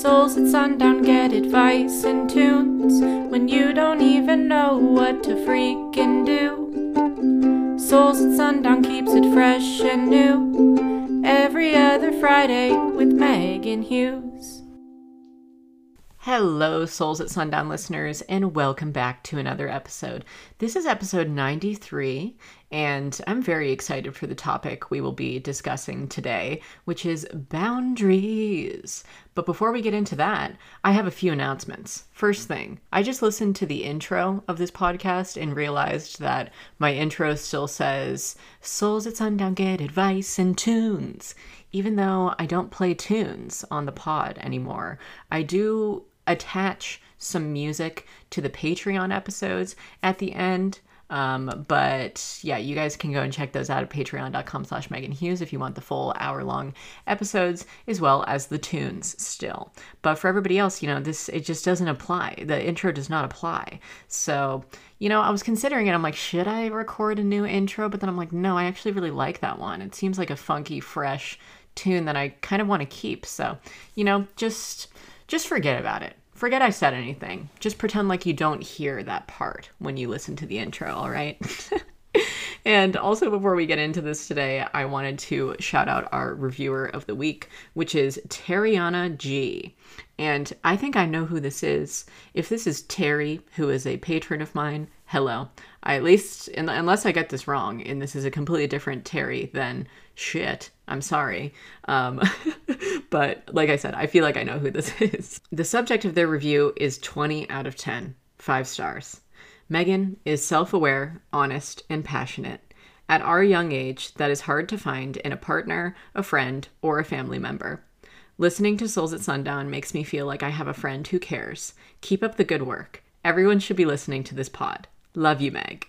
Souls at sundown get advice and tunes when you don't even know what to freaking do. Souls at sundown keeps it fresh and new every other Friday with Meghan Hughes. Hello, Souls at Sundown listeners, and welcome back to another episode. This is episode 93, and I'm very excited for the topic we will be discussing today, which is boundaries. But before we get into that, I have a few announcements. First thing, I just listened to the intro of this podcast and realized that my intro still says, Souls at Sundown get advice and tunes. Even though I don't play tunes on the pod anymore, I do attach some music to the Patreon episodes at the end. Um, but yeah, you guys can go and check those out at patreon.com slash Meghan Hughes if you want the full hour long episodes as well as the tunes still. But for everybody else, you know, this, it just doesn't apply. The intro does not apply. So, you know, I was considering it. I'm like, should I record a new intro? But then I'm like, no, I actually really like that one. It seems like a funky, fresh tune that I kind of want to keep. So, you know, just just forget about it. Forget I said anything. Just pretend like you don't hear that part when you listen to the intro, all right? and also, before we get into this today, I wanted to shout out our reviewer of the week, which is Terriana G. And I think I know who this is. If this is Terry, who is a patron of mine, hello. I at least, unless I get this wrong, and this is a completely different Terry, then shit, I'm sorry. Um, but like I said, I feel like I know who this is. The subject of their review is 20 out of 10, five stars. Megan is self aware, honest, and passionate. At our young age, that is hard to find in a partner, a friend, or a family member. Listening to Souls at Sundown makes me feel like I have a friend who cares. Keep up the good work. Everyone should be listening to this pod. Love you, Meg.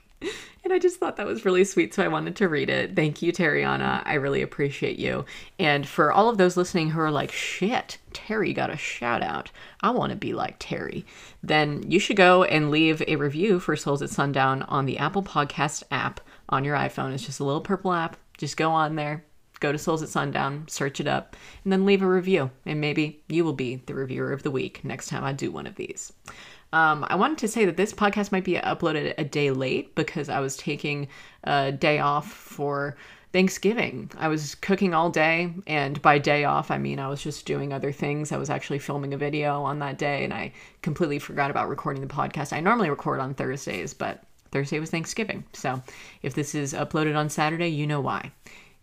And I just thought that was really sweet, so I wanted to read it. Thank you, Terriana. I really appreciate you. And for all of those listening who are like, shit, Terry got a shout out. I want to be like Terry. Then you should go and leave a review for Souls at Sundown on the Apple Podcast app on your iPhone. It's just a little purple app. Just go on there, go to Souls at Sundown, search it up, and then leave a review. And maybe you will be the reviewer of the week next time I do one of these. Um, I wanted to say that this podcast might be uploaded a day late because I was taking a day off for Thanksgiving. I was cooking all day, and by day off, I mean I was just doing other things. I was actually filming a video on that day, and I completely forgot about recording the podcast. I normally record on Thursdays, but Thursday was Thanksgiving. So if this is uploaded on Saturday, you know why.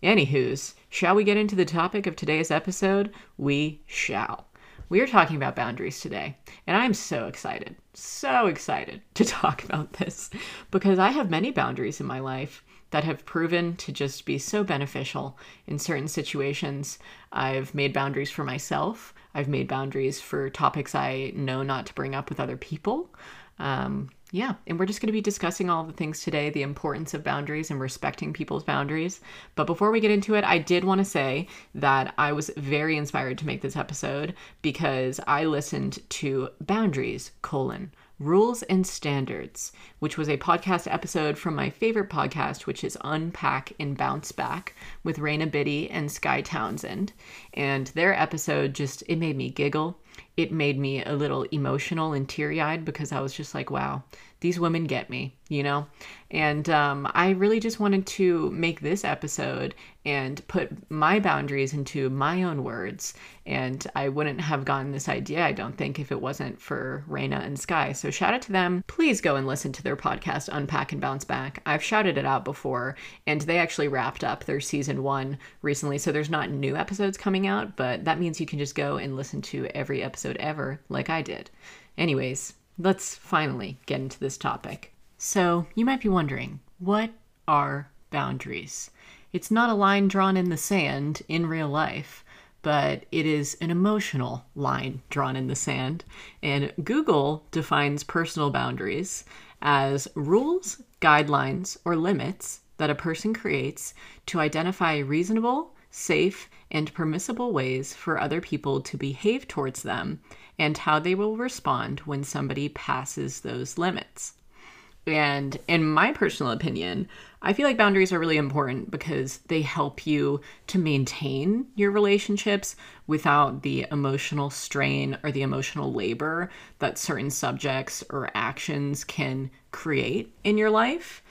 Anywho's, shall we get into the topic of today's episode? We shall. We are talking about boundaries today, and I'm so excited, so excited to talk about this because I have many boundaries in my life that have proven to just be so beneficial in certain situations. I've made boundaries for myself, I've made boundaries for topics I know not to bring up with other people. Um, yeah, and we're just going to be discussing all the things today the importance of boundaries and respecting people's boundaries. But before we get into it, I did want to say that I was very inspired to make this episode because I listened to Boundaries, colon, Rules and Standards, which was a podcast episode from my favorite podcast, which is Unpack and Bounce Back with Raina Biddy and Sky Townsend. And their episode just, it made me giggle it made me a little emotional and teary eyed because I was just like, wow, these women get me, you know? And um, I really just wanted to make this episode and put my boundaries into my own words. And I wouldn't have gotten this idea, I don't think, if it wasn't for Raina and Sky. So shout out to them. Please go and listen to their podcast, Unpack and Bounce Back. I've shouted it out before, and they actually wrapped up their season one recently. So there's not new episodes coming out, but that means you can just go and listen to every episode ever, like I did. Anyways, let's finally get into this topic. So, you might be wondering, what are boundaries? It's not a line drawn in the sand in real life, but it is an emotional line drawn in the sand. And Google defines personal boundaries as rules, guidelines, or limits that a person creates to identify reasonable, safe, and permissible ways for other people to behave towards them and how they will respond when somebody passes those limits. And in my personal opinion, I feel like boundaries are really important because they help you to maintain your relationships without the emotional strain or the emotional labor that certain subjects or actions can create in your life.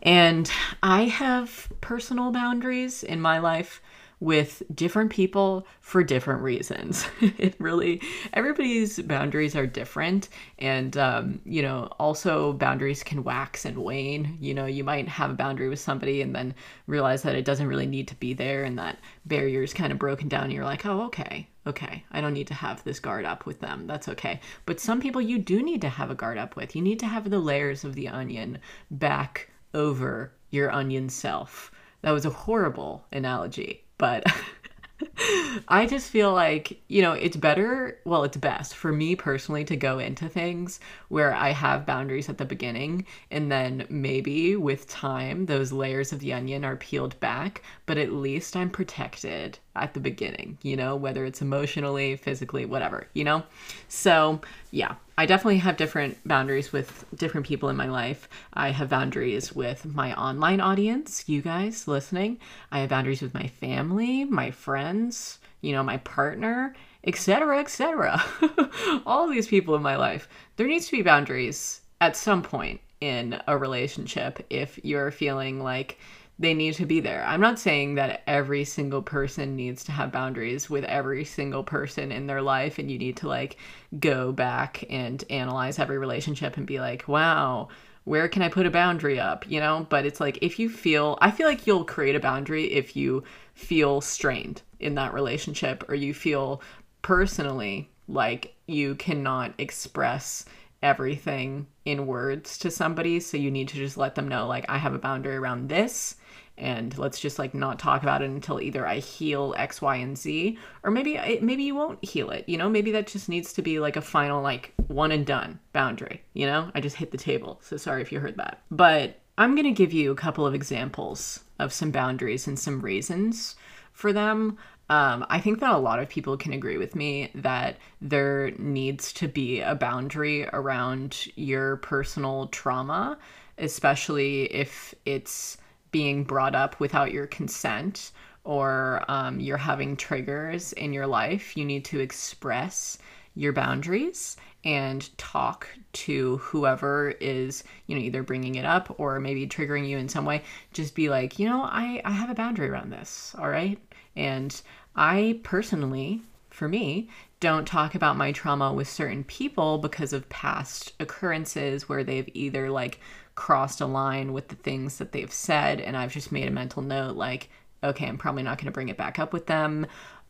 And I have personal boundaries in my life with different people for different reasons. it really, everybody's boundaries are different. And, um, you know, also boundaries can wax and wane. You know, you might have a boundary with somebody and then realize that it doesn't really need to be there and that barrier is kind of broken down. And you're like, oh, okay, okay, I don't need to have this guard up with them. That's okay. But some people you do need to have a guard up with. You need to have the layers of the onion back over your onion self. That was a horrible analogy, but I just feel like, you know, it's better, well, it's best for me personally to go into things where I have boundaries at the beginning and then maybe with time those layers of the onion are peeled back, but at least I'm protected at the beginning, you know, whether it's emotionally, physically, whatever, you know? So, yeah, I definitely have different boundaries with different people in my life. I have boundaries with my online audience, you guys listening. I have boundaries with my family, my friends, you know, my partner, etc., etc. All these people in my life. There needs to be boundaries at some point in a relationship if you're feeling like they need to be there. I'm not saying that every single person needs to have boundaries with every single person in their life and you need to like go back and analyze every relationship and be like, wow, where can I put a boundary up? You know, but it's like if you feel, I feel like you'll create a boundary if you feel strained in that relationship or you feel personally like you cannot express everything in words to somebody. So you need to just let them know, like, I have a boundary around this and let's just like not talk about it until either I heal X, Y, and Z, or maybe maybe you won't heal it. You know, maybe that just needs to be like a final like one and done boundary. You know, I just hit the table, so sorry if you heard that. But I'm gonna give you a couple of examples of some boundaries and some reasons for them. Um, I think that a lot of people can agree with me that there needs to be a boundary around your personal trauma, especially if it's being brought up without your consent or um, you're having triggers in your life, you need to express your boundaries and talk to whoever is you know either bringing it up or maybe triggering you in some way. Just be like you know i i have a boundary around this all right? And i personally for me don't talk about my trauma with certain people because of past occurrences where they've either like crossed a line with the things that they've said and I've just made a mental note like okay, I'm probably not going to bring it back up with them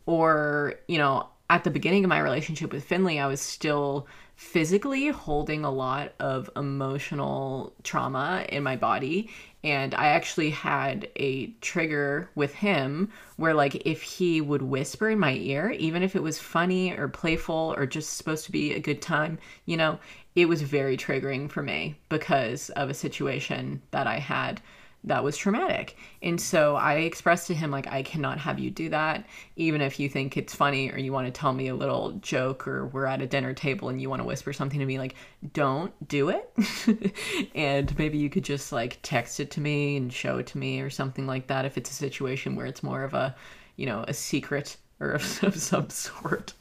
or, you know, at the beginning of my relationship with Finley, I was still physically holding a lot of emotional trauma in my body. And I actually had a trigger with him where, like, if he would whisper in my ear, even if it was funny or playful or just supposed to be a good time, you know, it was very triggering for me because of a situation that I had that was traumatic. And so I expressed to him, like, I cannot have you do that, even if you think it's funny or you want to tell me a little joke or we're at a dinner table and you want to whisper something to me, like, don't do it. and maybe you could just like text it to me and show it to me or something like that if it's a situation where it's more of a, you know, a secret or of, some sort.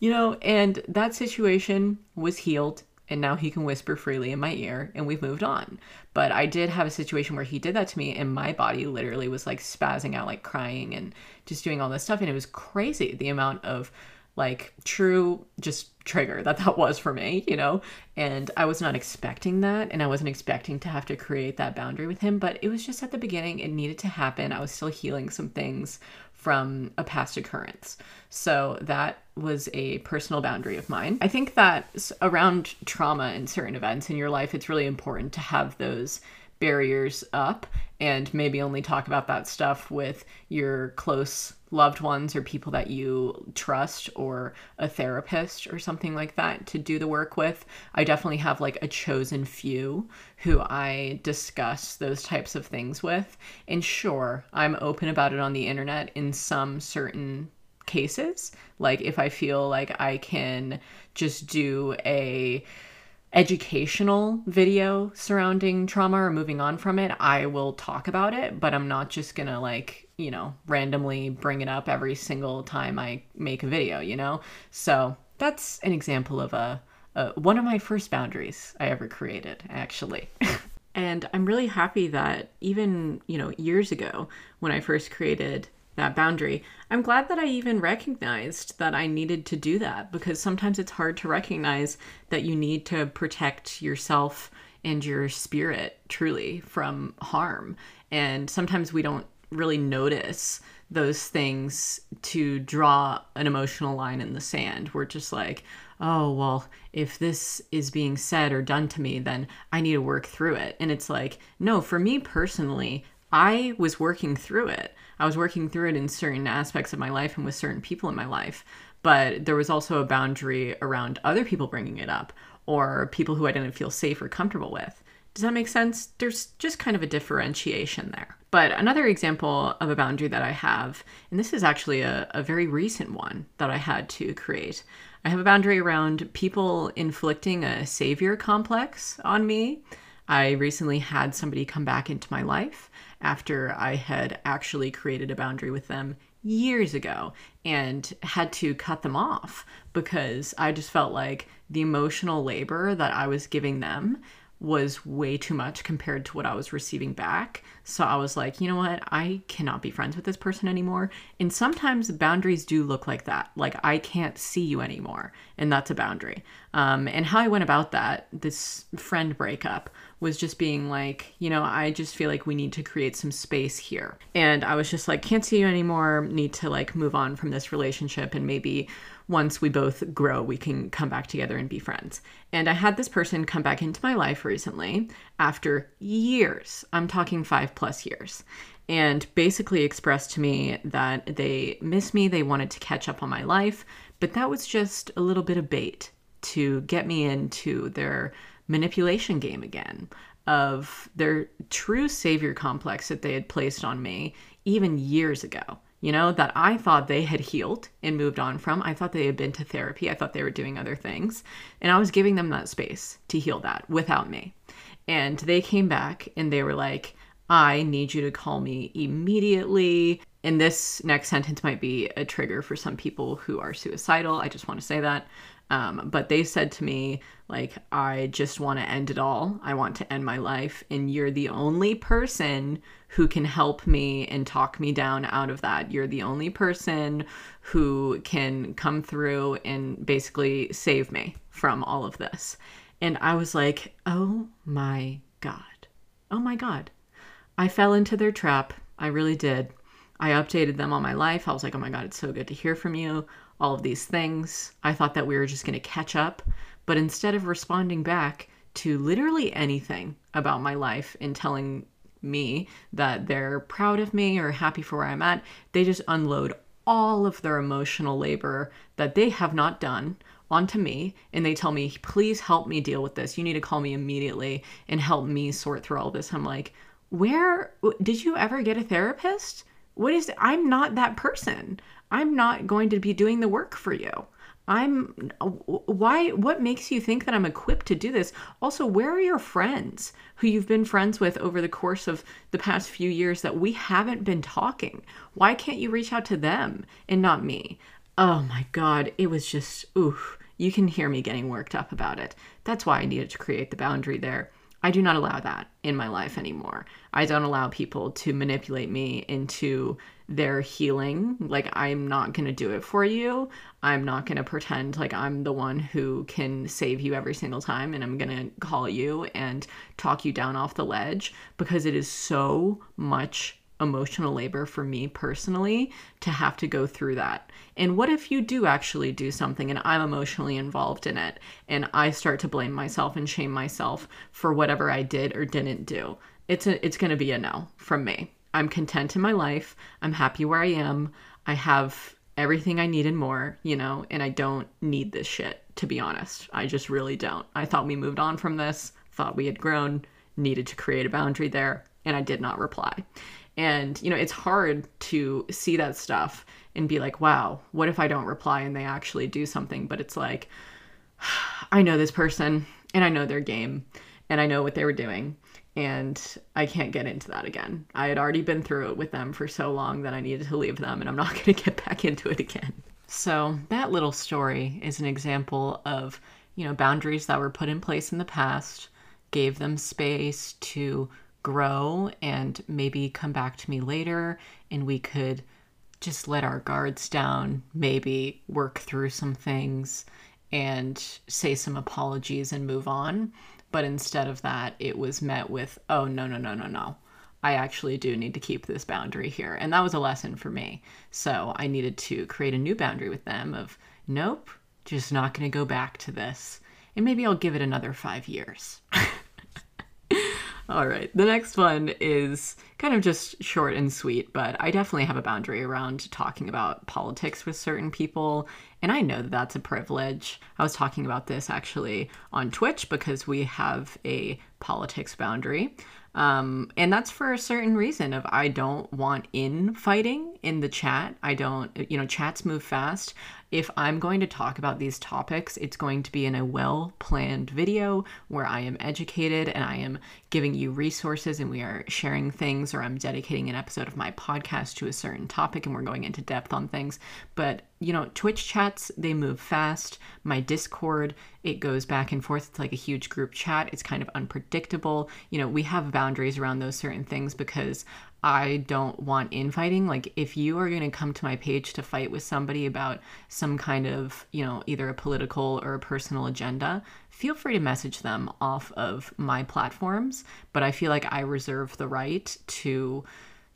You know, and that situation was healed and now he can whisper freely in my ear and we've moved on. But I did have a situation where he did that to me and my body literally was like spazzing out, like crying and just doing all this stuff. And it was crazy the amount of like true just trigger that that was for me, you know? And I was not expecting that and I wasn't expecting to have to create that boundary with him, but it was just at the beginning it needed to happen. I was still healing some things from a past occurrence. So that was a personal boundary of mine. I think that around trauma and certain events in your life, it's really important to have those barriers up and maybe only talk about that stuff with your close loved ones or people that you trust or a therapist or something like that to do the work with. I definitely have like a chosen few who I discuss those types of things with. And sure, I'm open about it on the internet in some certain cases. Like if I feel like I can just do a educational video surrounding trauma or moving on from it, I will talk about it, but I'm not just gonna like, you know, randomly bring it up every single time I make a video, you know? So that's an example of a, a one of my first boundaries I ever created, actually. and I'm really happy that even, you know, years ago when I first created that boundary. I'm glad that I even recognized that I needed to do that because sometimes it's hard to recognize that you need to protect yourself and your spirit truly from harm. And sometimes we don't really notice those things to draw an emotional line in the sand. We're just like, oh, well, if this is being said or done to me, then I need to work through it. And it's like, no, for me personally, I was working through it. I was working through it in certain aspects of my life and with certain people in my life. But there was also a boundary around other people bringing it up or people who I didn't feel safe or comfortable with. Does that make sense? There's just kind of a differentiation there. But another example of a boundary that I have, and this is actually a, a very recent one that I had to create. I have a boundary around people inflicting a savior complex on me. I recently had somebody come back into my life after I had actually created a boundary with them years ago and had to cut them off because I just felt like the emotional labor that I was giving them was way too much compared to what I was receiving back. So I was like, you know what? I cannot be friends with this person anymore. And sometimes boundaries do look like that. Like I can't see you anymore. And that's a boundary. Um, and how I went about that, this friend breakup, was just being like, you know, I just feel like we need to create some space here. And I was just like, can't see you anymore, need to like move on from this relationship and maybe once we both grow, we can come back together and be friends. And I had this person come back into my life recently after years. I'm talking five plus years. And basically expressed to me that they miss me, they wanted to catch up on my life, but that was just a little bit of bait to get me into their manipulation game again of their true savior complex that they had placed on me even years ago. You know, that I thought they had healed and moved on from. I thought they had been to therapy. I thought they were doing other things. And I was giving them that space to heal that without me. And they came back and they were like, I need you to call me immediately. And this next sentence might be a trigger for some people who are suicidal. I just want to say that. Um, but they said to me, like, I just want to end it all. I want to end my life. And you're the only person who can help me and talk me down out of that. You're the only person who can come through and basically save me from all of this. And I was like, oh my God. Oh my God. I fell into their trap. I really did. I updated them on my life. I was like, oh my God, it's so good to hear from you all of these things. I thought that we were just going to catch up. But instead of responding back to literally anything about my life and telling me that they're proud of me or happy for where I'm at, they just unload all of their emotional labor that they have not done onto me and they tell me, please help me deal with this. You need to call me immediately and help me sort through all this. I'm like, where did you ever get a therapist? What is, I'm not that person. I'm not going to be doing the work for you. I'm why what makes you think that I'm equipped to do this? Also, where are your friends who you've been friends with over the course of the past few years that we haven't been talking? Why can't you reach out to them and not me? Oh my god, it was just oof. You can hear me getting worked up about it. That's why I needed to create the boundary there. I do not allow that in my life anymore. I don't allow people to manipulate me into their healing. Like, I'm not going to do it for you. I'm not going to pretend like I'm the one who can save you every single time and I'm going to call you and talk you down off the ledge because it is so much emotional labor for me personally to have to go through that. And what if you do actually do something and I'm emotionally involved in it and I start to blame myself and shame myself for whatever I did or didn't do? It's a, it's going to be a no from me. I'm content in my life. I'm happy where I am. I have everything I need and more, you know, and I don't need this shit, to be honest. I just really don't. I thought we moved on from this, thought we had grown, needed to create a boundary there, and I did not reply. And, you know, it's hard to see that stuff and be like, wow, what if I don't reply and they actually do something? But it's like, I know this person and I know their game and I know what they were doing and I can't get into that again. I had already been through it with them for so long that I needed to leave them and I'm not going to get back into it again. So, that little story is an example of, you know, boundaries that were put in place in the past, gave them space to grow and maybe come back to me later and we could just let our guards down, maybe work through some things and say some apologies and move on. But instead of that, it was met with, oh, no, no, no, no, no. I actually do need to keep this boundary here. And that was a lesson for me. So I needed to create a new boundary with them of, nope, just not going to go back to this. And maybe I'll give it another five years. All right. The next one is kind of just short and sweet, but I definitely have a boundary around talking about politics with certain people. And I know that that's a privilege. I was talking about this actually on Twitch because we have a politics boundary. Um, and that's for a certain reason of I don't want infighting in the chat. I don't, you know, chats move fast. If I'm going to talk about these topics, it's going to be in a well planned video where I am educated and I am giving you resources and we are sharing things, or I'm dedicating an episode of my podcast to a certain topic and we're going into depth on things. But you know, Twitch chats, they move fast. My Discord, it goes back and forth. It's like a huge group chat. It's kind of unpredictable. You know, we have boundaries around those certain things because I don't want infighting. Like, if you are going to come to my page to fight with somebody about some kind of, you know, either a political or a personal agenda, feel free to message them off of my platforms. But I feel like I reserve the right to,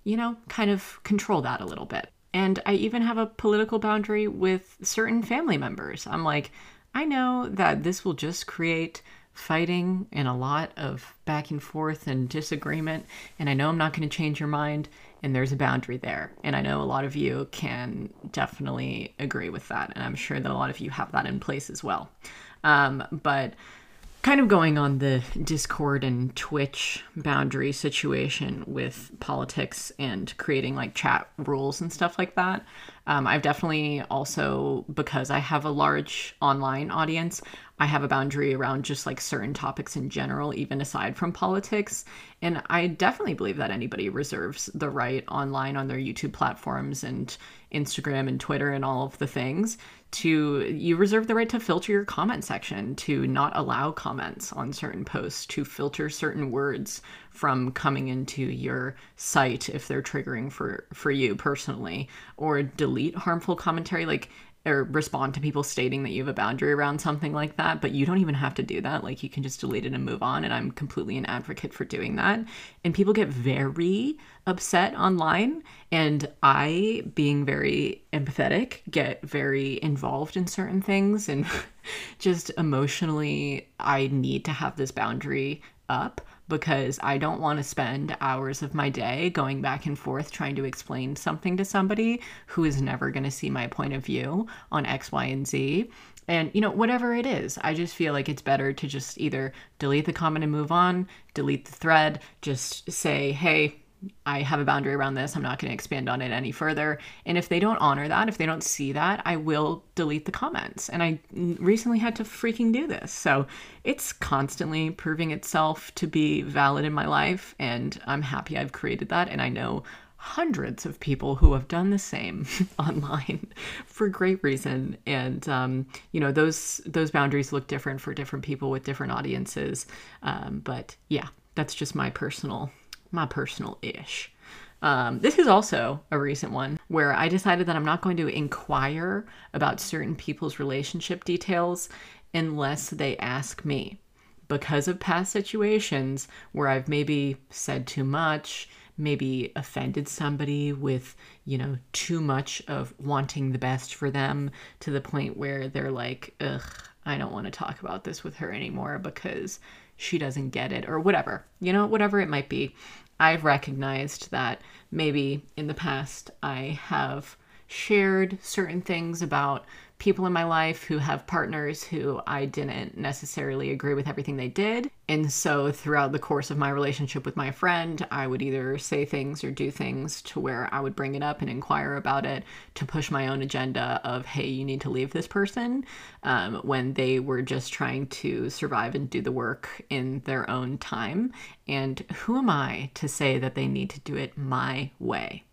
you know, kind of control that a little bit. And I even have a political boundary with certain family members. I'm like, I know that this will just create fighting and a lot of back and forth and disagreement. And I know I'm not going to change your mind. And there's a boundary there. And I know a lot of you can definitely agree with that. And I'm sure that a lot of you have that in place as well. Um, but kind of going on the Discord and Twitch boundary situation with politics and creating like chat rules and stuff like that. Um, I've definitely also, because I have a large online audience, I have a boundary around just like certain topics in general, even aside from politics. And I definitely believe that anybody reserves the right online on their YouTube platforms and Instagram and Twitter and all of the things to you reserve the right to filter your comment section to not allow comments on certain posts to filter certain words from coming into your site if they're triggering for for you personally or delete harmful commentary like or respond to people stating that you have a boundary around something like that, but you don't even have to do that. Like you can just delete it and move on. And I'm completely an advocate for doing that. And people get very upset online. And I, being very empathetic, get very involved in certain things and just emotionally, I need to have this boundary up because I don't want to spend hours of my day going back and forth trying to explain something to somebody who is never going to see my point of view on X, Y, and Z. And, you know, whatever it is, I just feel like it's better to just either delete the comment and move on, delete the thread, just say, hey, I have a boundary around this. I'm not going to expand on it any further. And if they don't honor that, if they don't see that, I will delete the comments. And I recently had to freaking do this. So it's constantly proving itself to be valid in my life. And I'm happy I've created that. And I know hundreds of people who have done the same online for great reason and um, you know those those boundaries look different for different people with different audiences um, but yeah that's just my personal my personal ish. Um, this is also a recent one where I decided that I'm not going to inquire about certain people's relationship details unless they ask me. Because of past situations where I've maybe said too much, maybe offended somebody with, you know, too much of wanting the best for them to the point where they're like, ugh, I don't want to talk about this with her anymore because she doesn't get it or whatever, you know, whatever it might be. I've recognized that maybe in the past I have shared certain things about people in my life who have partners who I didn't necessarily agree with everything they did. And so throughout the course of my relationship with my friend, I would either say things or do things to where I would bring it up and inquire about it to push my own agenda of, hey, you need to leave this person um, when they were just trying to survive and do the work in their own time. And who am I to say that they need to do it my way?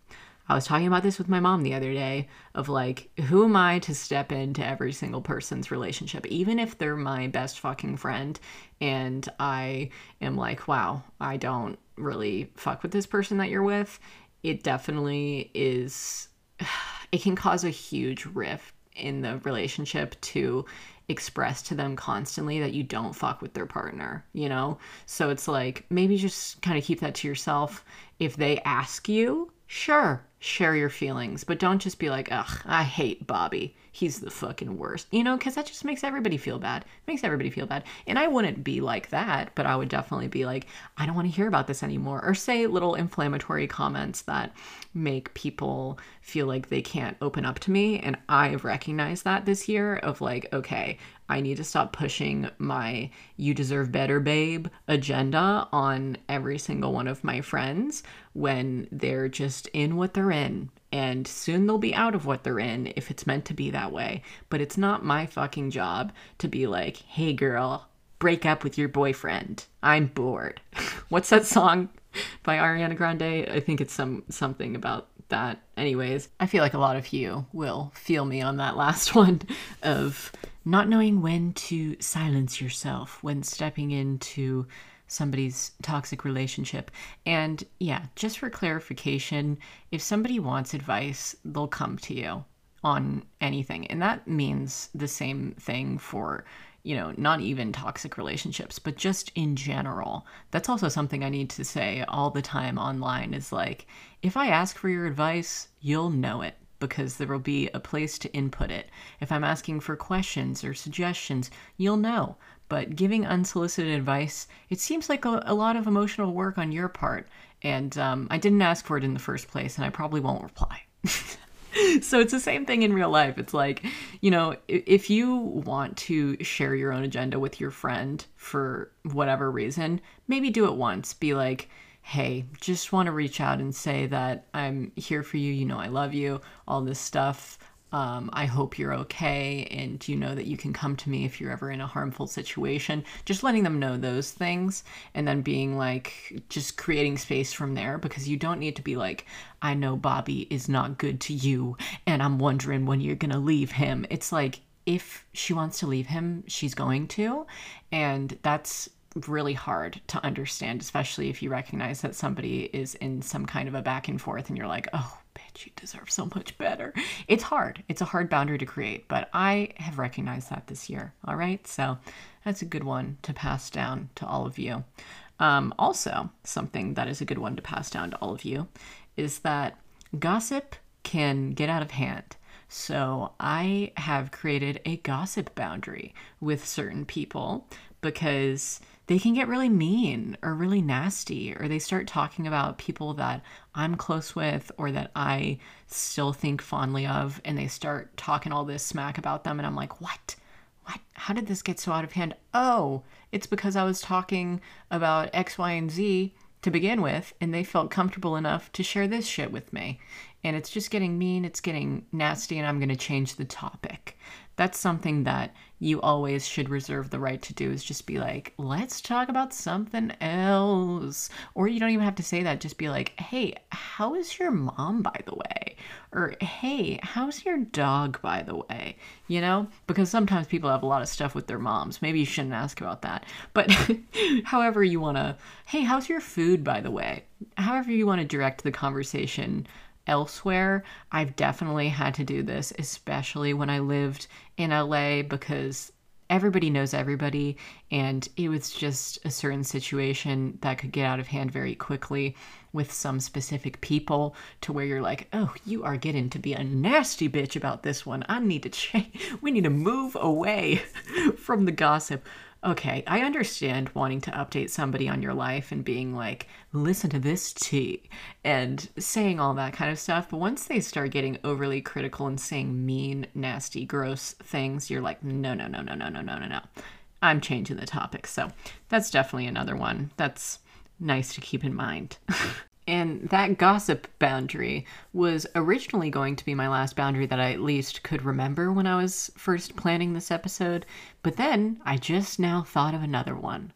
I was talking about this with my mom the other day of like, who am I to step into every single person's relationship, even if they're my best fucking friend and I am like, wow, I don't really fuck with this person that you're with. It definitely is, it can cause a huge rift in the relationship to express to them constantly that you don't fuck with their partner, you know? So it's like maybe just kind of keep that to yourself. If they ask you, sure, share your feelings, but don't just be like, ugh, I hate Bobby. He's the fucking worst. You know, because that just makes everybody feel bad. makes everybody feel bad. And I wouldn't be like that, but I would definitely be like, I don't want to hear about this anymore. Or say little inflammatory comments that make people feel like they can't open up to me. And I've recognized that this year of like, okay, I need to stop pushing my you deserve better babe agenda on every single one of my friends when they're just in what they're in. And soon they'll be out of what they're in if it's meant to be that way. But it's not my fucking job to be like, hey girl, break up with your boyfriend. I'm bored. What's that song by Ariana Grande? I think it's some something about that. Anyways, I feel like a lot of you will feel me on that last one of not knowing when to silence yourself when stepping into somebody's toxic relationship. And yeah, just for clarification, if somebody wants advice, they'll come to you on anything. And that means the same thing for, you know, not even toxic relationships, but just in general. That's also something I need to say all the time online is like, if I ask for your advice, you'll know it because there will be a place to input it. If I'm asking for questions or suggestions, you'll know. But giving unsolicited advice, it seems like a, a lot of emotional work on your part. And um, I didn't ask for it in the first place, and I probably won't reply. so it's the same thing in real life. It's like, you know, if you want to share your own agenda with your friend for whatever reason, maybe do it once. Be like, hey, just want to reach out and say that I'm here for you. You know, I love you, all this stuff. Um, I hope you're okay, and you know that you can come to me if you're ever in a harmful situation. Just letting them know those things, and then being like, just creating space from there because you don't need to be like, I know Bobby is not good to you, and I'm wondering when you're gonna leave him. It's like, if she wants to leave him, she's going to, and that's really hard to understand, especially if you recognize that somebody is in some kind of a back and forth and you're like, oh, bitch, you deserve so much better. It's hard. It's a hard boundary to create, but I have recognized that this year. All right. So that's a good one to pass down to all of you. Um, also, something that is a good one to pass down to all of you is that gossip can get out of hand. So I have created a gossip boundary with certain people because they can get really mean or really nasty, or they start talking about people that I'm close with or that I still think fondly of, and they start talking all this smack about them. And I'm like, what? What? How did this get so out of hand? Oh, it's because I was talking about X, Y, and Z to begin with, and they felt comfortable enough to share this shit with me. And it's just getting mean, it's getting nasty, and I'm going to change the topic that's something that you always should reserve the right to do is just be like, let's talk about something else. Or you don't even have to say that. Just be like, hey, how is your mom, by the way? Or hey, how's your dog, by the way? You know? Because sometimes people have a lot of stuff with their moms. Maybe you shouldn't ask about that. But however you want to, hey, how's your food, by the way? However you want to direct the conversation elsewhere, I've definitely had to do this, especially when I lived in LA because everybody knows everybody and it was just a certain situation that could get out of hand very quickly with some specific people to where you're like oh you are getting to be a nasty bitch about this one. I need to change we need to move away from the gossip okay, I understand wanting to update somebody on your life and being like, listen to this tea and saying all that kind of stuff. But once they start getting overly critical and saying mean, nasty, gross things, you're like, no, no, no, no, no, no, no, no, no. I'm changing the topic. So that's definitely another one that's nice to keep in mind. And that gossip boundary was originally going to be my last boundary that I at least could remember when I was first planning this episode. But then I just now thought of another one.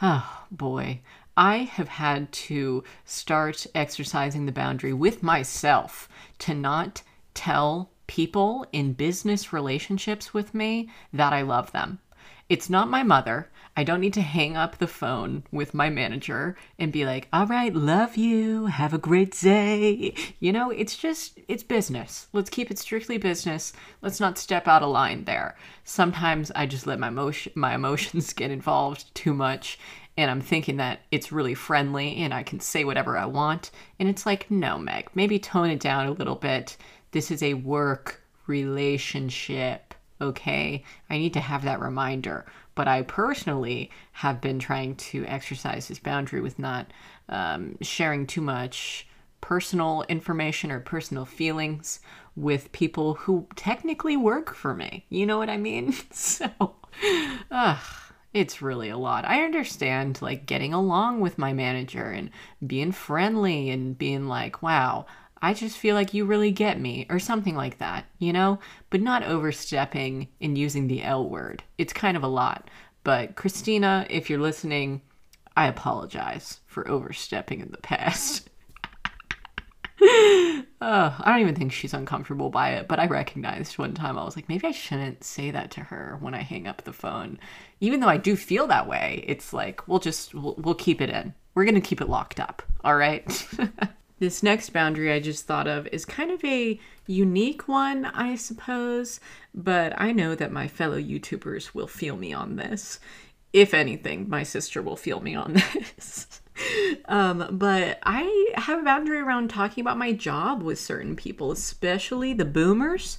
Oh boy. I have had to start exercising the boundary with myself to not tell people in business relationships with me that I love them. It's not my mother. I don't need to hang up the phone with my manager and be like, all right, love you, have a great day. You know, it's just, it's business. Let's keep it strictly business. Let's not step out of line there. Sometimes I just let my, emotion, my emotions get involved too much and I'm thinking that it's really friendly and I can say whatever I want. And it's like, no, Meg, maybe tone it down a little bit. This is a work relationship, okay? I need to have that reminder but I personally have been trying to exercise this boundary with not um, sharing too much personal information or personal feelings with people who technically work for me. You know what I mean? so, ugh, it's really a lot. I understand like getting along with my manager and being friendly and being like, wow, I just feel like you really get me, or something like that, you know? But not overstepping and using the L word. It's kind of a lot. But Christina, if you're listening, I apologize for overstepping in the past. uh, I don't even think she's uncomfortable by it, but I recognized one time I was like, maybe I shouldn't say that to her when I hang up the phone. Even though I do feel that way, it's like, we'll just, we'll, we'll keep it in. We're going to keep it locked up. All right. This next boundary I just thought of is kind of a unique one, I suppose, but I know that my fellow YouTubers will feel me on this. If anything, my sister will feel me on this. um, but I have a boundary around talking about my job with certain people, especially the boomers.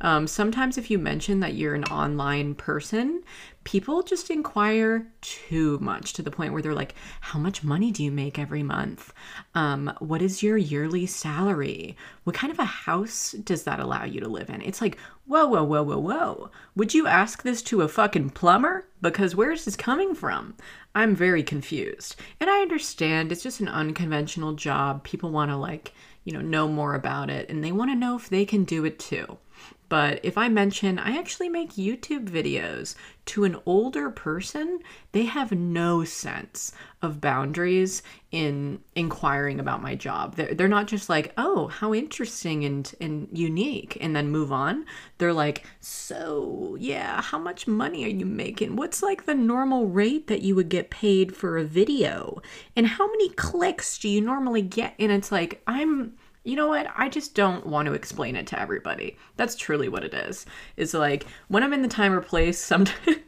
Um, sometimes, if you mention that you're an online person, people just inquire too much to the point where they're like, How much money do you make every month? Um, what is your yearly salary? What kind of a house does that allow you to live in? It's like, Whoa, whoa, whoa, whoa, whoa. Would you ask this to a fucking plumber? Because where's this coming from? I'm very confused. And I understand it's just an unconventional job. People want to, like, you know, know more about it and they want to know if they can do it too. But if I mention I actually make YouTube videos to an older person, they have no sense of boundaries in inquiring about my job. They're, they're not just like, oh, how interesting and, and unique, and then move on. They're like, so yeah, how much money are you making? What's like the normal rate that you would get paid for a video? And how many clicks do you normally get? And it's like, I'm you know what? I just don't want to explain it to everybody. That's truly what it is. It's like when I'm in the time or place, sometimes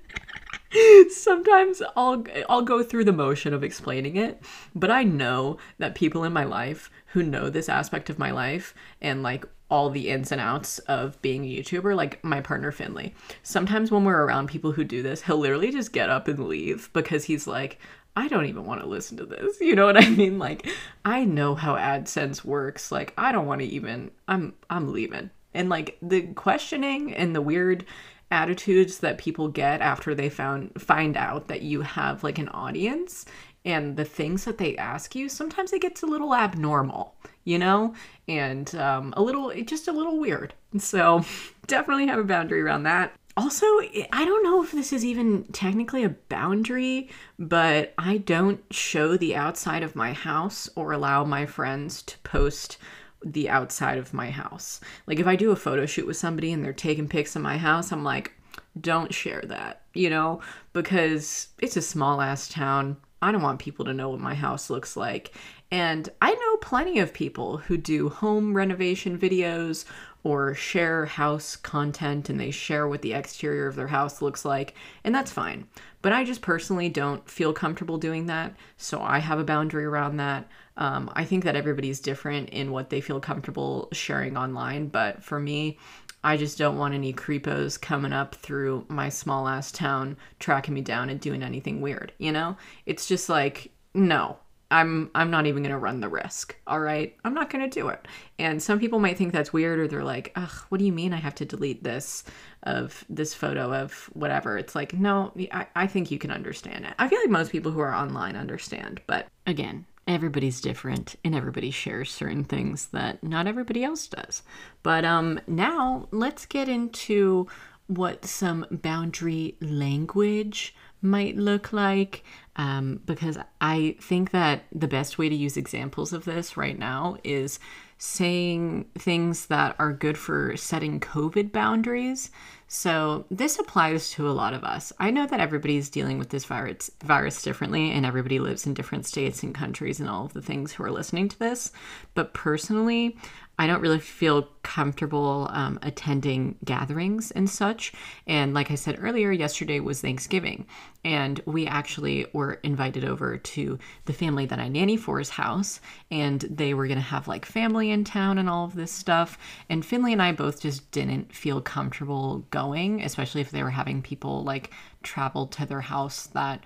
sometimes I'll I'll go through the motion of explaining it, but I know that people in my life who know this aspect of my life and like all the ins and outs of being a YouTuber, like my partner Finley. Sometimes when we're around people who do this, he'll literally just get up and leave because he's like, I don't even want to listen to this. You know what I mean? Like I know how AdSense works. Like I don't want to even I'm I'm leaving. And like the questioning and the weird attitudes that people get after they found find out that you have like an audience and the things that they ask you sometimes it gets a little abnormal you know and um, a little just a little weird so definitely have a boundary around that also, I don't know if this is even technically a boundary, but I don't show the outside of my house or allow my friends to post the outside of my house. Like if I do a photo shoot with somebody and they're taking pics of my house, I'm like, don't share that, you know, because it's a small ass town. I don't want people to know what my house looks like. And I know plenty of people who do home renovation videos or share house content and they share what the exterior of their house looks like, and that's fine. But I just personally don't feel comfortable doing that, so I have a boundary around that. Um, I think that everybody's different in what they feel comfortable sharing online, but for me, I just don't want any creepos coming up through my small ass town, tracking me down and doing anything weird, you know? It's just like, no, I'm I'm not even gonna run the risk. All right, I'm not gonna do it. And some people might think that's weird, or they're like, "Ugh, what do you mean I have to delete this of this photo of whatever?" It's like, no, I, I think you can understand it. I feel like most people who are online understand, but again, everybody's different and everybody shares certain things that not everybody else does. But um, now let's get into what some boundary language might look like um, because I think that the best way to use examples of this right now is saying things that are good for setting COVID boundaries. So this applies to a lot of us. I know that everybody's dealing with this virus virus differently and everybody lives in different states and countries and all of the things who are listening to this. But personally, I don't really feel comfortable um, attending gatherings and such. And like I said earlier, yesterday was Thanksgiving, and we actually were invited over to the family that I nanny for's house, and they were to have like family in town and all of this stuff. And Finley and I both just didn't feel comfortable going, especially if they were having people like travel to their house that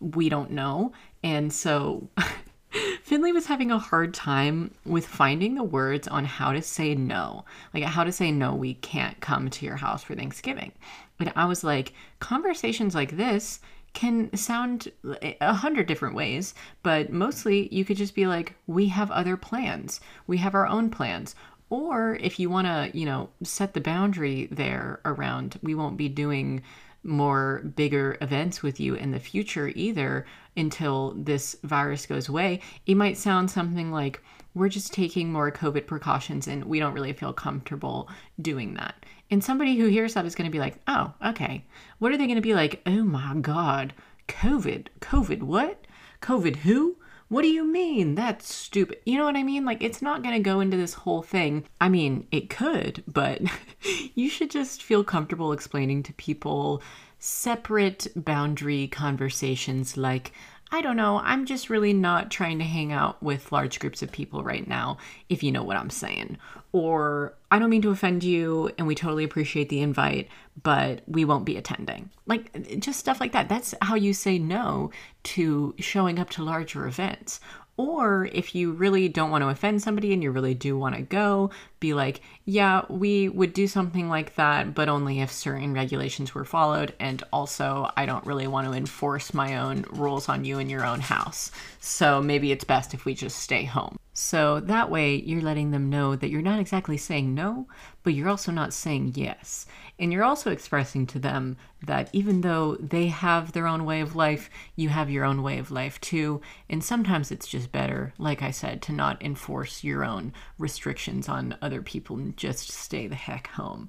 we don't know. And so Finley was having a hard time with finding the words on how to say no. Like how to say no, we can't come to your house for Thanksgiving. And I was like, conversations like this can sound a hundred different ways, but mostly you could just be like, we have other plans. We have our own plans. Or if you want to, you know, set the boundary there around, we won't be doing more bigger events with you in the future either until this virus goes away. It might sound something like, we're just taking more COVID precautions and we don't really feel comfortable doing that. And somebody who hears that is going to be like, oh, okay. What are they going to be like? Oh my God, COVID, COVID, what? COVID who? What do you mean? That's stupid. You know what I mean? Like, it's not going to go into this whole thing. I mean, it could, but you should just feel comfortable explaining to people separate boundary conversations like, I don't know, I'm just really not trying to hang out with large groups of people right now, if you know what I'm saying. Or, I don't mean to offend you, and we totally appreciate the invite, but we won't be attending. Like, just stuff like that. That's how you say no to showing up to larger events. Or if you really don't want to offend somebody and you really do want to go, be like, yeah, we would do something like that, but only if certain regulations were followed. And also, I don't really want to enforce my own rules on you in your own house. So maybe it's best if we just stay home. So that way, you're letting them know that you're not exactly saying no, but you're also not saying yes. And you're also expressing to them that even though they have their own way of life, you have your own way of life too. And sometimes it's just better, like I said, to not enforce your own restrictions on other people and just stay the heck home.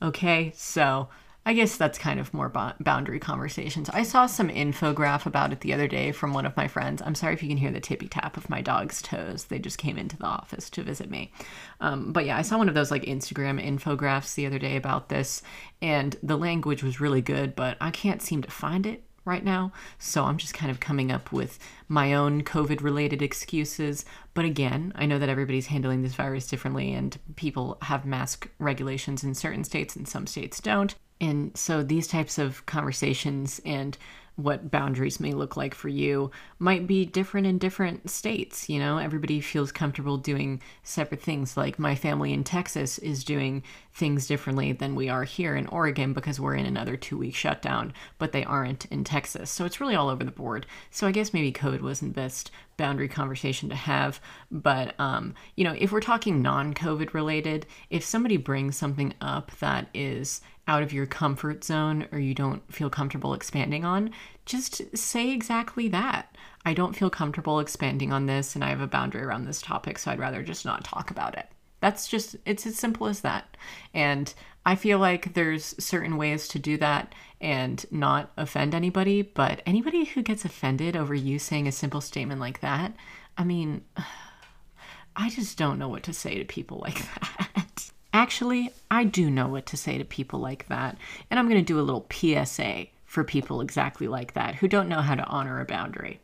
Okay, so I guess that's kind of more boundary conversations. I saw some infograph about it the other day from one of my friends. I'm sorry if you can hear the tippy tap of my dog's toes. They just came into the office to visit me. Um, but yeah, I saw one of those like Instagram infographs the other day about this, and the language was really good, but I can't seem to find it right now. So I'm just kind of coming up with my own COVID related excuses. But again, I know that everybody's handling this virus differently and people have mask regulations in certain states and some states don't. And so these types of conversations and what boundaries may look like for you might be different in different states. You know, everybody feels comfortable doing separate things. Like my family in Texas is doing things differently than we are here in Oregon because we're in another two week shutdown, but they aren't in Texas. So it's really all over the board. So I guess maybe code wasn't best boundary conversation to have. But, um, you know, if we're talking non COVID related, if somebody brings something up that is out of your comfort zone or you don't feel comfortable expanding on, just say exactly that. I don't feel comfortable expanding on this and I have a boundary around this topic, so I'd rather just not talk about it. That's just, it's as simple as that. And I feel like there's certain ways to do that and not offend anybody, but anybody who gets offended over you saying a simple statement like that, I mean, I just don't know what to say to people like that. Actually, I do know what to say to people like that, and I'm going to do a little PSA for people exactly like that who don't know how to honor a boundary.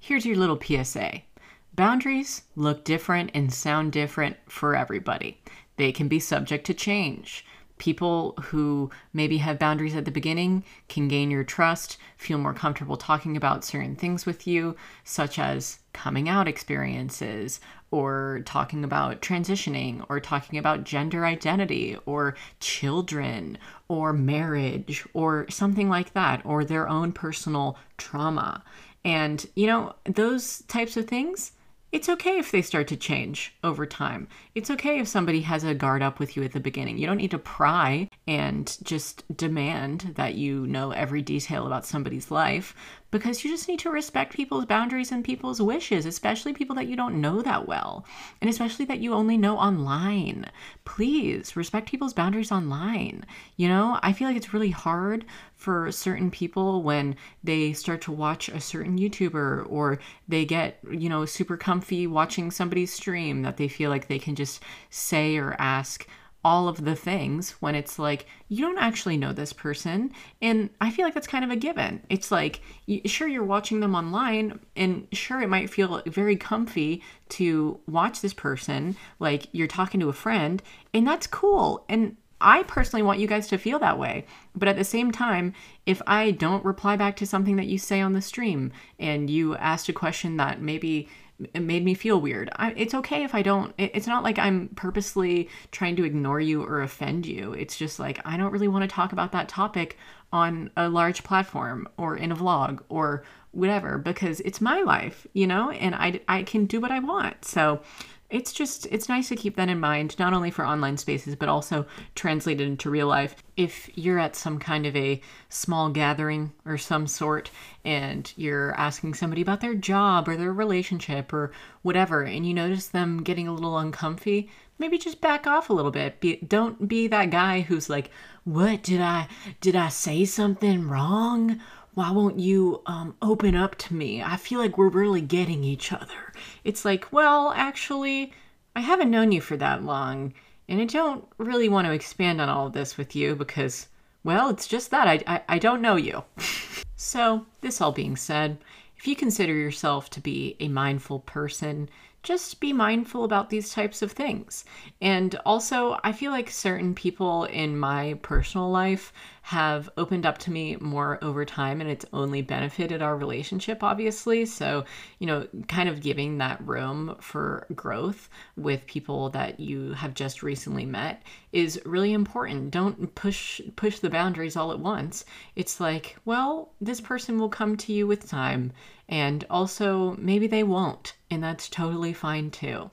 Here's your little PSA boundaries look different and sound different for everybody, they can be subject to change. People who maybe have boundaries at the beginning can gain your trust, feel more comfortable talking about certain things with you, such as coming out experiences, or talking about transitioning, or talking about gender identity, or children, or marriage, or something like that, or their own personal trauma. And, you know, those types of things it's okay if they start to change over time. It's okay if somebody has a guard up with you at the beginning. You don't need to pry and just demand that you know every detail about somebody's life because you just need to respect people's boundaries and people's wishes, especially people that you don't know that well, and especially that you only know online. Please respect people's boundaries online. You know, I feel like it's really hard for certain people when they start to watch a certain YouTuber or they get, you know, super comfy watching somebody's stream that they feel like they can just say or ask all of the things when it's like you don't actually know this person. And i feel like that's kind of a given. It's like sure you're watching them online and sure it might feel very comfy to watch this person like you're talking to a friend and that's cool. And I personally want you guys to feel that way. But at the same time, if I don't reply back to something that you say on the stream and you asked a question that maybe it made me feel weird. I, it's okay if I don't. It, it's not like I'm purposely trying to ignore you or offend you. It's just like I don't really want to talk about that topic on a large platform or in a vlog or whatever because it's my life, you know, and I, I can do what I want. So it's just it's nice to keep that in mind not only for online spaces but also translated into real life. If you're at some kind of a small gathering or some sort and you're asking somebody about their job or their relationship or whatever and you notice them getting a little uncomfy maybe just back off a little bit. Be, don't be that guy who's like what did i did i say something wrong why won't you um, open up to me? I feel like we're really getting each other. It's like, well, actually, I haven't known you for that long, and I don't really want to expand on all of this with you because, well, it's just that I, I, I don't know you. so, this all being said, if you consider yourself to be a mindful person, just be mindful about these types of things. And also, I feel like certain people in my personal life have opened up to me more over time, and it's only benefited our relationship, obviously. So, you know, kind of giving that room for growth with people that you have just recently met is really important. Don't push push the boundaries all at once. It's like, well, this person will come to you with time, and also maybe they won't and that's totally fine too.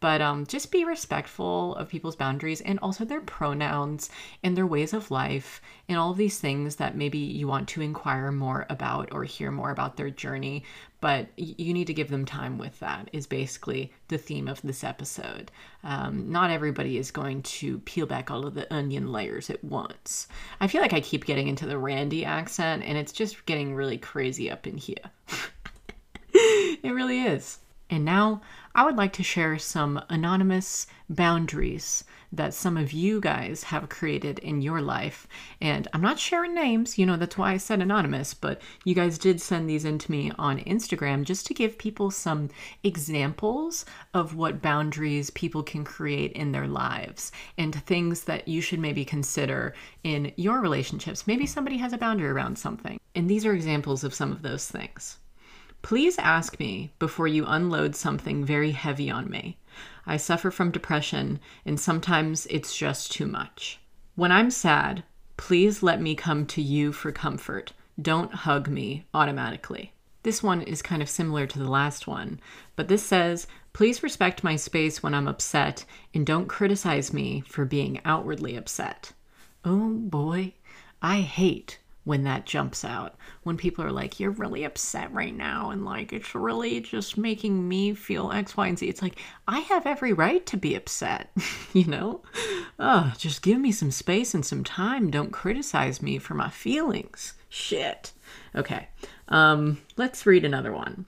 But um, just be respectful of people's boundaries and also their pronouns and their ways of life and all of these things that maybe you want to inquire more about or hear more about their journey. But you need to give them time with that, is basically the theme of this episode. Um, not everybody is going to peel back all of the onion layers at once. I feel like I keep getting into the Randy accent and it's just getting really crazy up in here. it really is. And now I would like to share some anonymous boundaries that some of you guys have created in your life. And I'm not sharing names, you know, that's why I said anonymous, but you guys did send these in to me on Instagram just to give people some examples of what boundaries people can create in their lives and things that you should maybe consider in your relationships. Maybe somebody has a boundary around something. And these are examples of some of those things. Please ask me before you unload something very heavy on me. I suffer from depression, and sometimes it's just too much. When I'm sad, please let me come to you for comfort. Don't hug me automatically. This one is kind of similar to the last one, but this says, Please respect my space when I'm upset and don't criticize me for being outwardly upset. Oh boy, I hate when that jumps out. When people are like, you're really upset right now, and like, it's really just making me feel X, Y, and Z. It's like, I have every right to be upset, you know? Oh, just give me some space and some time. Don't criticize me for my feelings. Shit. Okay. Um, let's read another one.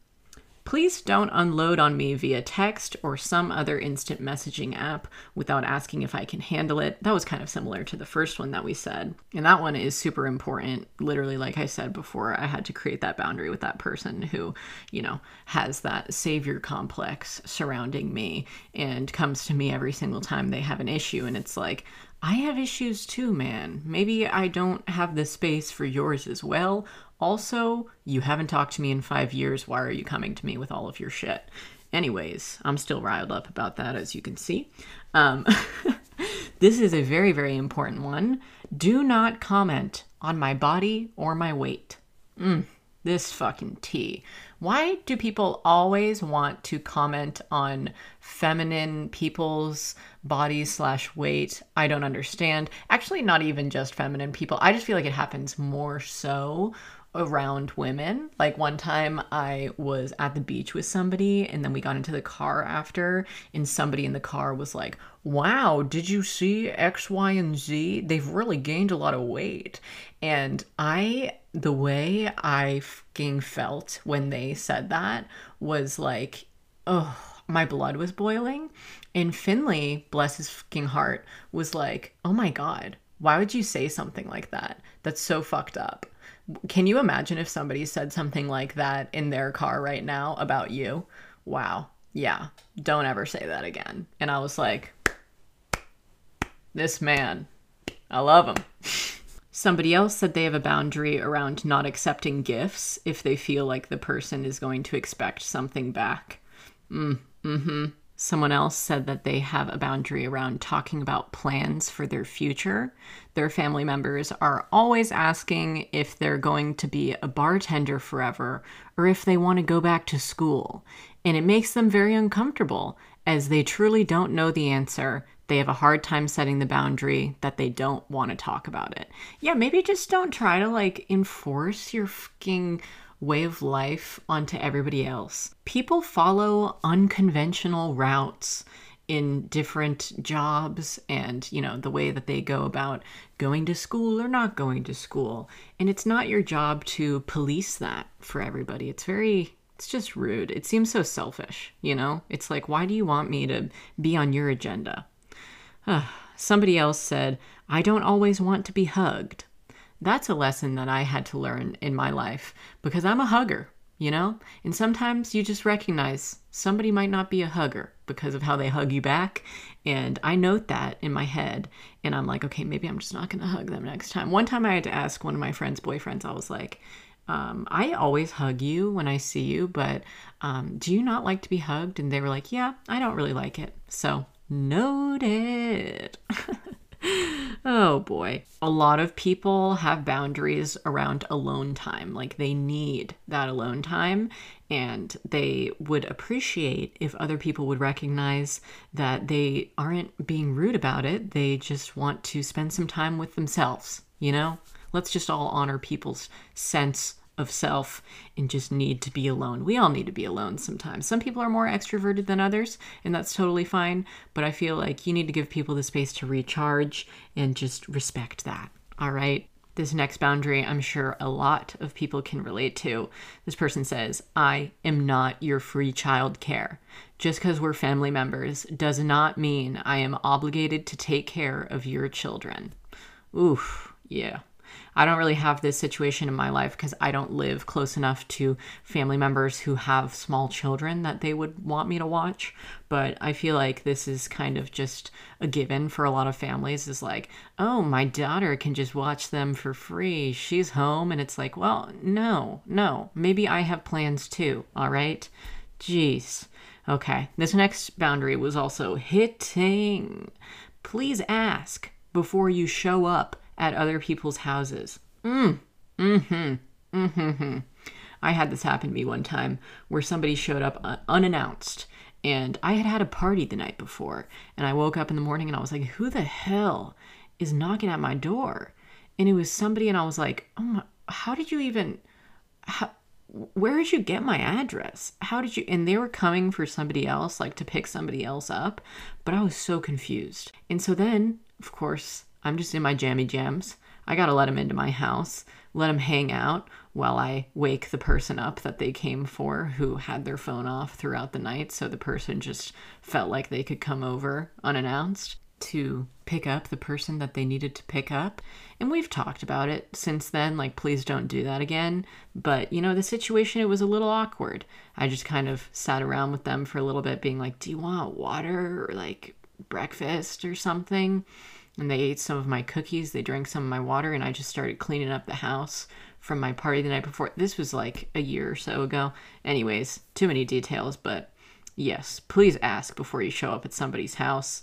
Please don't unload on me via text or some other instant messaging app without asking if I can handle it. That was kind of similar to the first one that we said. And that one is super important. Literally, like I said before, I had to create that boundary with that person who, you know, has that savior complex surrounding me and comes to me every single time they have an issue. And it's like, I have issues too, man. Maybe I don't have the space for yours as well. Also, you haven't talked to me in five years. Why are you coming to me with all of your shit? Anyways, I'm still riled up about that, as you can see. Um, this is a very, very important one. Do not comment on my body or my weight. Mm, this fucking tea. Why do people always want to comment on feminine people's bodies slash weight? I don't understand. Actually, not even just feminine people. I just feel like it happens more so around women. Like one time I was at the beach with somebody and then we got into the car after and somebody in the car was like, "Wow, did you see X, Y, and Z? They've really gained a lot of weight." And I the way I fucking felt when they said that was like, "Oh, my blood was boiling." And Finley, bless his fucking heart, was like, "Oh my god, why would you say something like that? That's so fucked up." Can you imagine if somebody said something like that in their car right now about you? Wow. Yeah. Don't ever say that again. And I was like, this man, I love him. Somebody else said they have a boundary around not accepting gifts if they feel like the person is going to expect something back. Mm, mm-hmm. Someone else said that they have a boundary around talking about plans for their future. Their family members are always asking if they're going to be a bartender forever or if they want to go back to school. And it makes them very uncomfortable as they truly don't know the answer. They have a hard time setting the boundary that they don't want to talk about it. Yeah, maybe just don't try to like enforce your fucking way of life onto everybody else. People follow unconventional routes in different jobs and you know the way that they go about going to school or not going to school. And it's not your job to police that for everybody. It's very it's just rude. It seems so selfish you know? It's like why do you want me to be on your agenda? Somebody else said i don't always want to be hugged that's a lesson that I had to learn in my life because I'm a hugger, you know? And sometimes you just recognize somebody might not be a hugger because of how they hug you back. And I note that in my head. And I'm like, okay, maybe I'm just not going to hug them next time. One time I had to ask one of my friend's boyfriends, I was like, um, I always hug you when I see you, but um, do you not like to be hugged? And they were like, yeah, I don't really like it. So, noted. oh boy. A lot of people have boundaries around alone time. Like they need that alone time and they would appreciate if other people would recognize that they aren't being rude about it. They just want to spend some time with themselves, you know? Let's just all honor people's sense of self and just need to be alone. We all need to be alone sometimes. Some people are more extroverted than others, and that's totally fine. But I feel like you need to give people the space to recharge and just respect that. All right. This next boundary, I'm sure a lot of people can relate to. This person says, I am not your free child care. Just because we're family members does not mean I am obligated to take care of your children. Oof, yeah. I don't really have this situation in my life because I don't live close enough to family members who have small children that they would want me to watch. But I feel like this is kind of just a given for a lot of families is like, oh, my daughter can just watch them for free. She's home. And it's like, well, no, no. Maybe I have plans too. All right. Jeez. Okay. This next boundary was also hitting. Please ask before you show up at other people's houses. Mm. Mm-hmm. Mm-hmm. I had this happen to me one time where somebody showed up uh, unannounced and I had had a party the night before and I woke up in the morning and I was like, who the hell is knocking at my door? And it was somebody and I was like, oh my, how did you even, how, where did you get my address? How did you? And they were coming for somebody else, like to pick somebody else up. But I was so confused. And so then, of course, I'm just in my jammy jams. I gotta let him into my house, let him hang out while I wake the person up that they came for who had their phone off throughout the night. So the person just felt like they could come over unannounced to pick up the person that they needed to pick up. And we've talked about it since then. Like, please don't do that again. But, you know, the situation, it was a little awkward. I just kind of sat around with them for a little bit, being like, do you want water or like breakfast or something? And they ate some of my cookies, they drank some of my water, and I just started cleaning up the house from my party the night before. This was like a year or so ago. Anyways, too many details, but yes, please ask before you show up at somebody's house.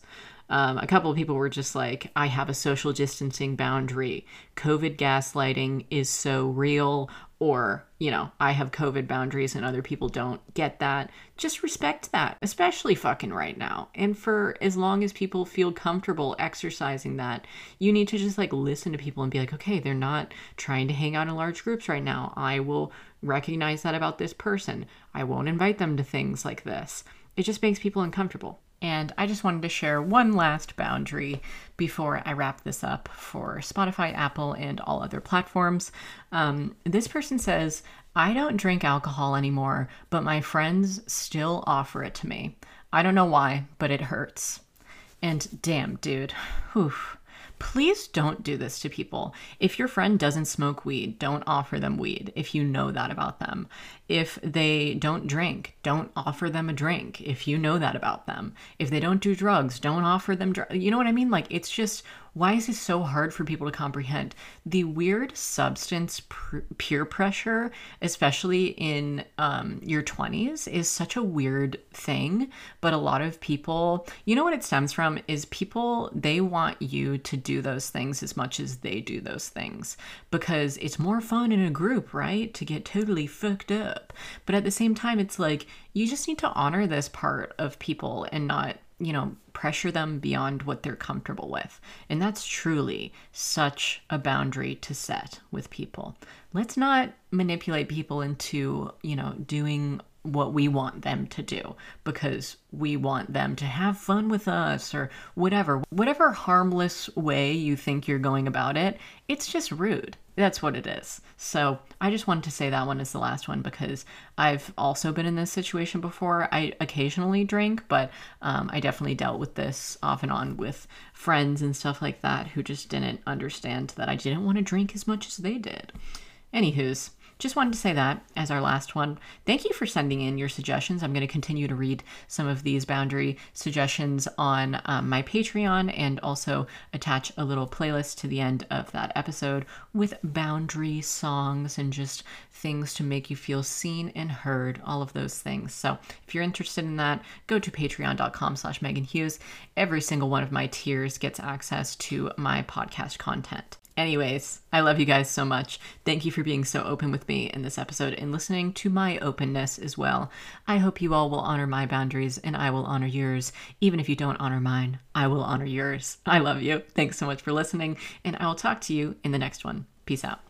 Um, a couple of people were just like, I have a social distancing boundary. COVID gaslighting is so real. Or, you know, I have COVID boundaries and other people don't get that. Just respect that, especially fucking right now. And for as long as people feel comfortable exercising that, you need to just like listen to people and be like, okay, they're not trying to hang out in large groups right now. I will recognize that about this person. I won't invite them to things like this. It just makes people uncomfortable. And I just wanted to share one last boundary before I wrap this up for Spotify, Apple, and all other platforms. Um, this person says, I don't drink alcohol anymore, but my friends still offer it to me. I don't know why, but it hurts. And damn, dude, please don't do this to people. If your friend doesn't smoke weed, don't offer them weed if you know that about them. If they don't drink, don't offer them a drink if you know that about them. If they don't do drugs, don't offer them drugs. You know what I mean? Like, it's just why is this so hard for people to comprehend? The weird substance pr- peer pressure, especially in um, your 20s, is such a weird thing. But a lot of people, you know what it stems from? Is people, they want you to do those things as much as they do those things because it's more fun in a group, right? To get totally fucked up. But at the same time, it's like you just need to honor this part of people and not you know, pressure them beyond what they're comfortable with. And that's truly such a boundary to set with people. Let's not manipulate people into, you know, doing what we want them to do because we want them to have fun with us or whatever. Whatever harmless way you think you're going about it, it's just rude. That's what it is. So I just wanted to say that one is the last one because I've also been in this situation before. I occasionally drink, but um, I definitely dealt with this off and on with friends and stuff like that who just didn't understand that I didn't want to drink as much as they did. Anywho's, just wanted to say that as our last one. Thank you for sending in your suggestions. I'm going to continue to read some of these boundary suggestions on um, my Patreon and also attach a little playlist to the end of that episode with boundary songs and just things to make you feel seen and heard, all of those things. So if you're interested in that, go to patreon.com slash Meghan Hughes. Every single one of my tiers gets access to my podcast content. Anyways, I love you guys so much. Thank you for being so open with me in this episode and listening to my openness as well. I hope you all will honor my boundaries and I will honor yours. Even if you don't honor mine, I will honor yours. I love you. Thanks so much for listening, and I will talk to you in the next one. Peace out.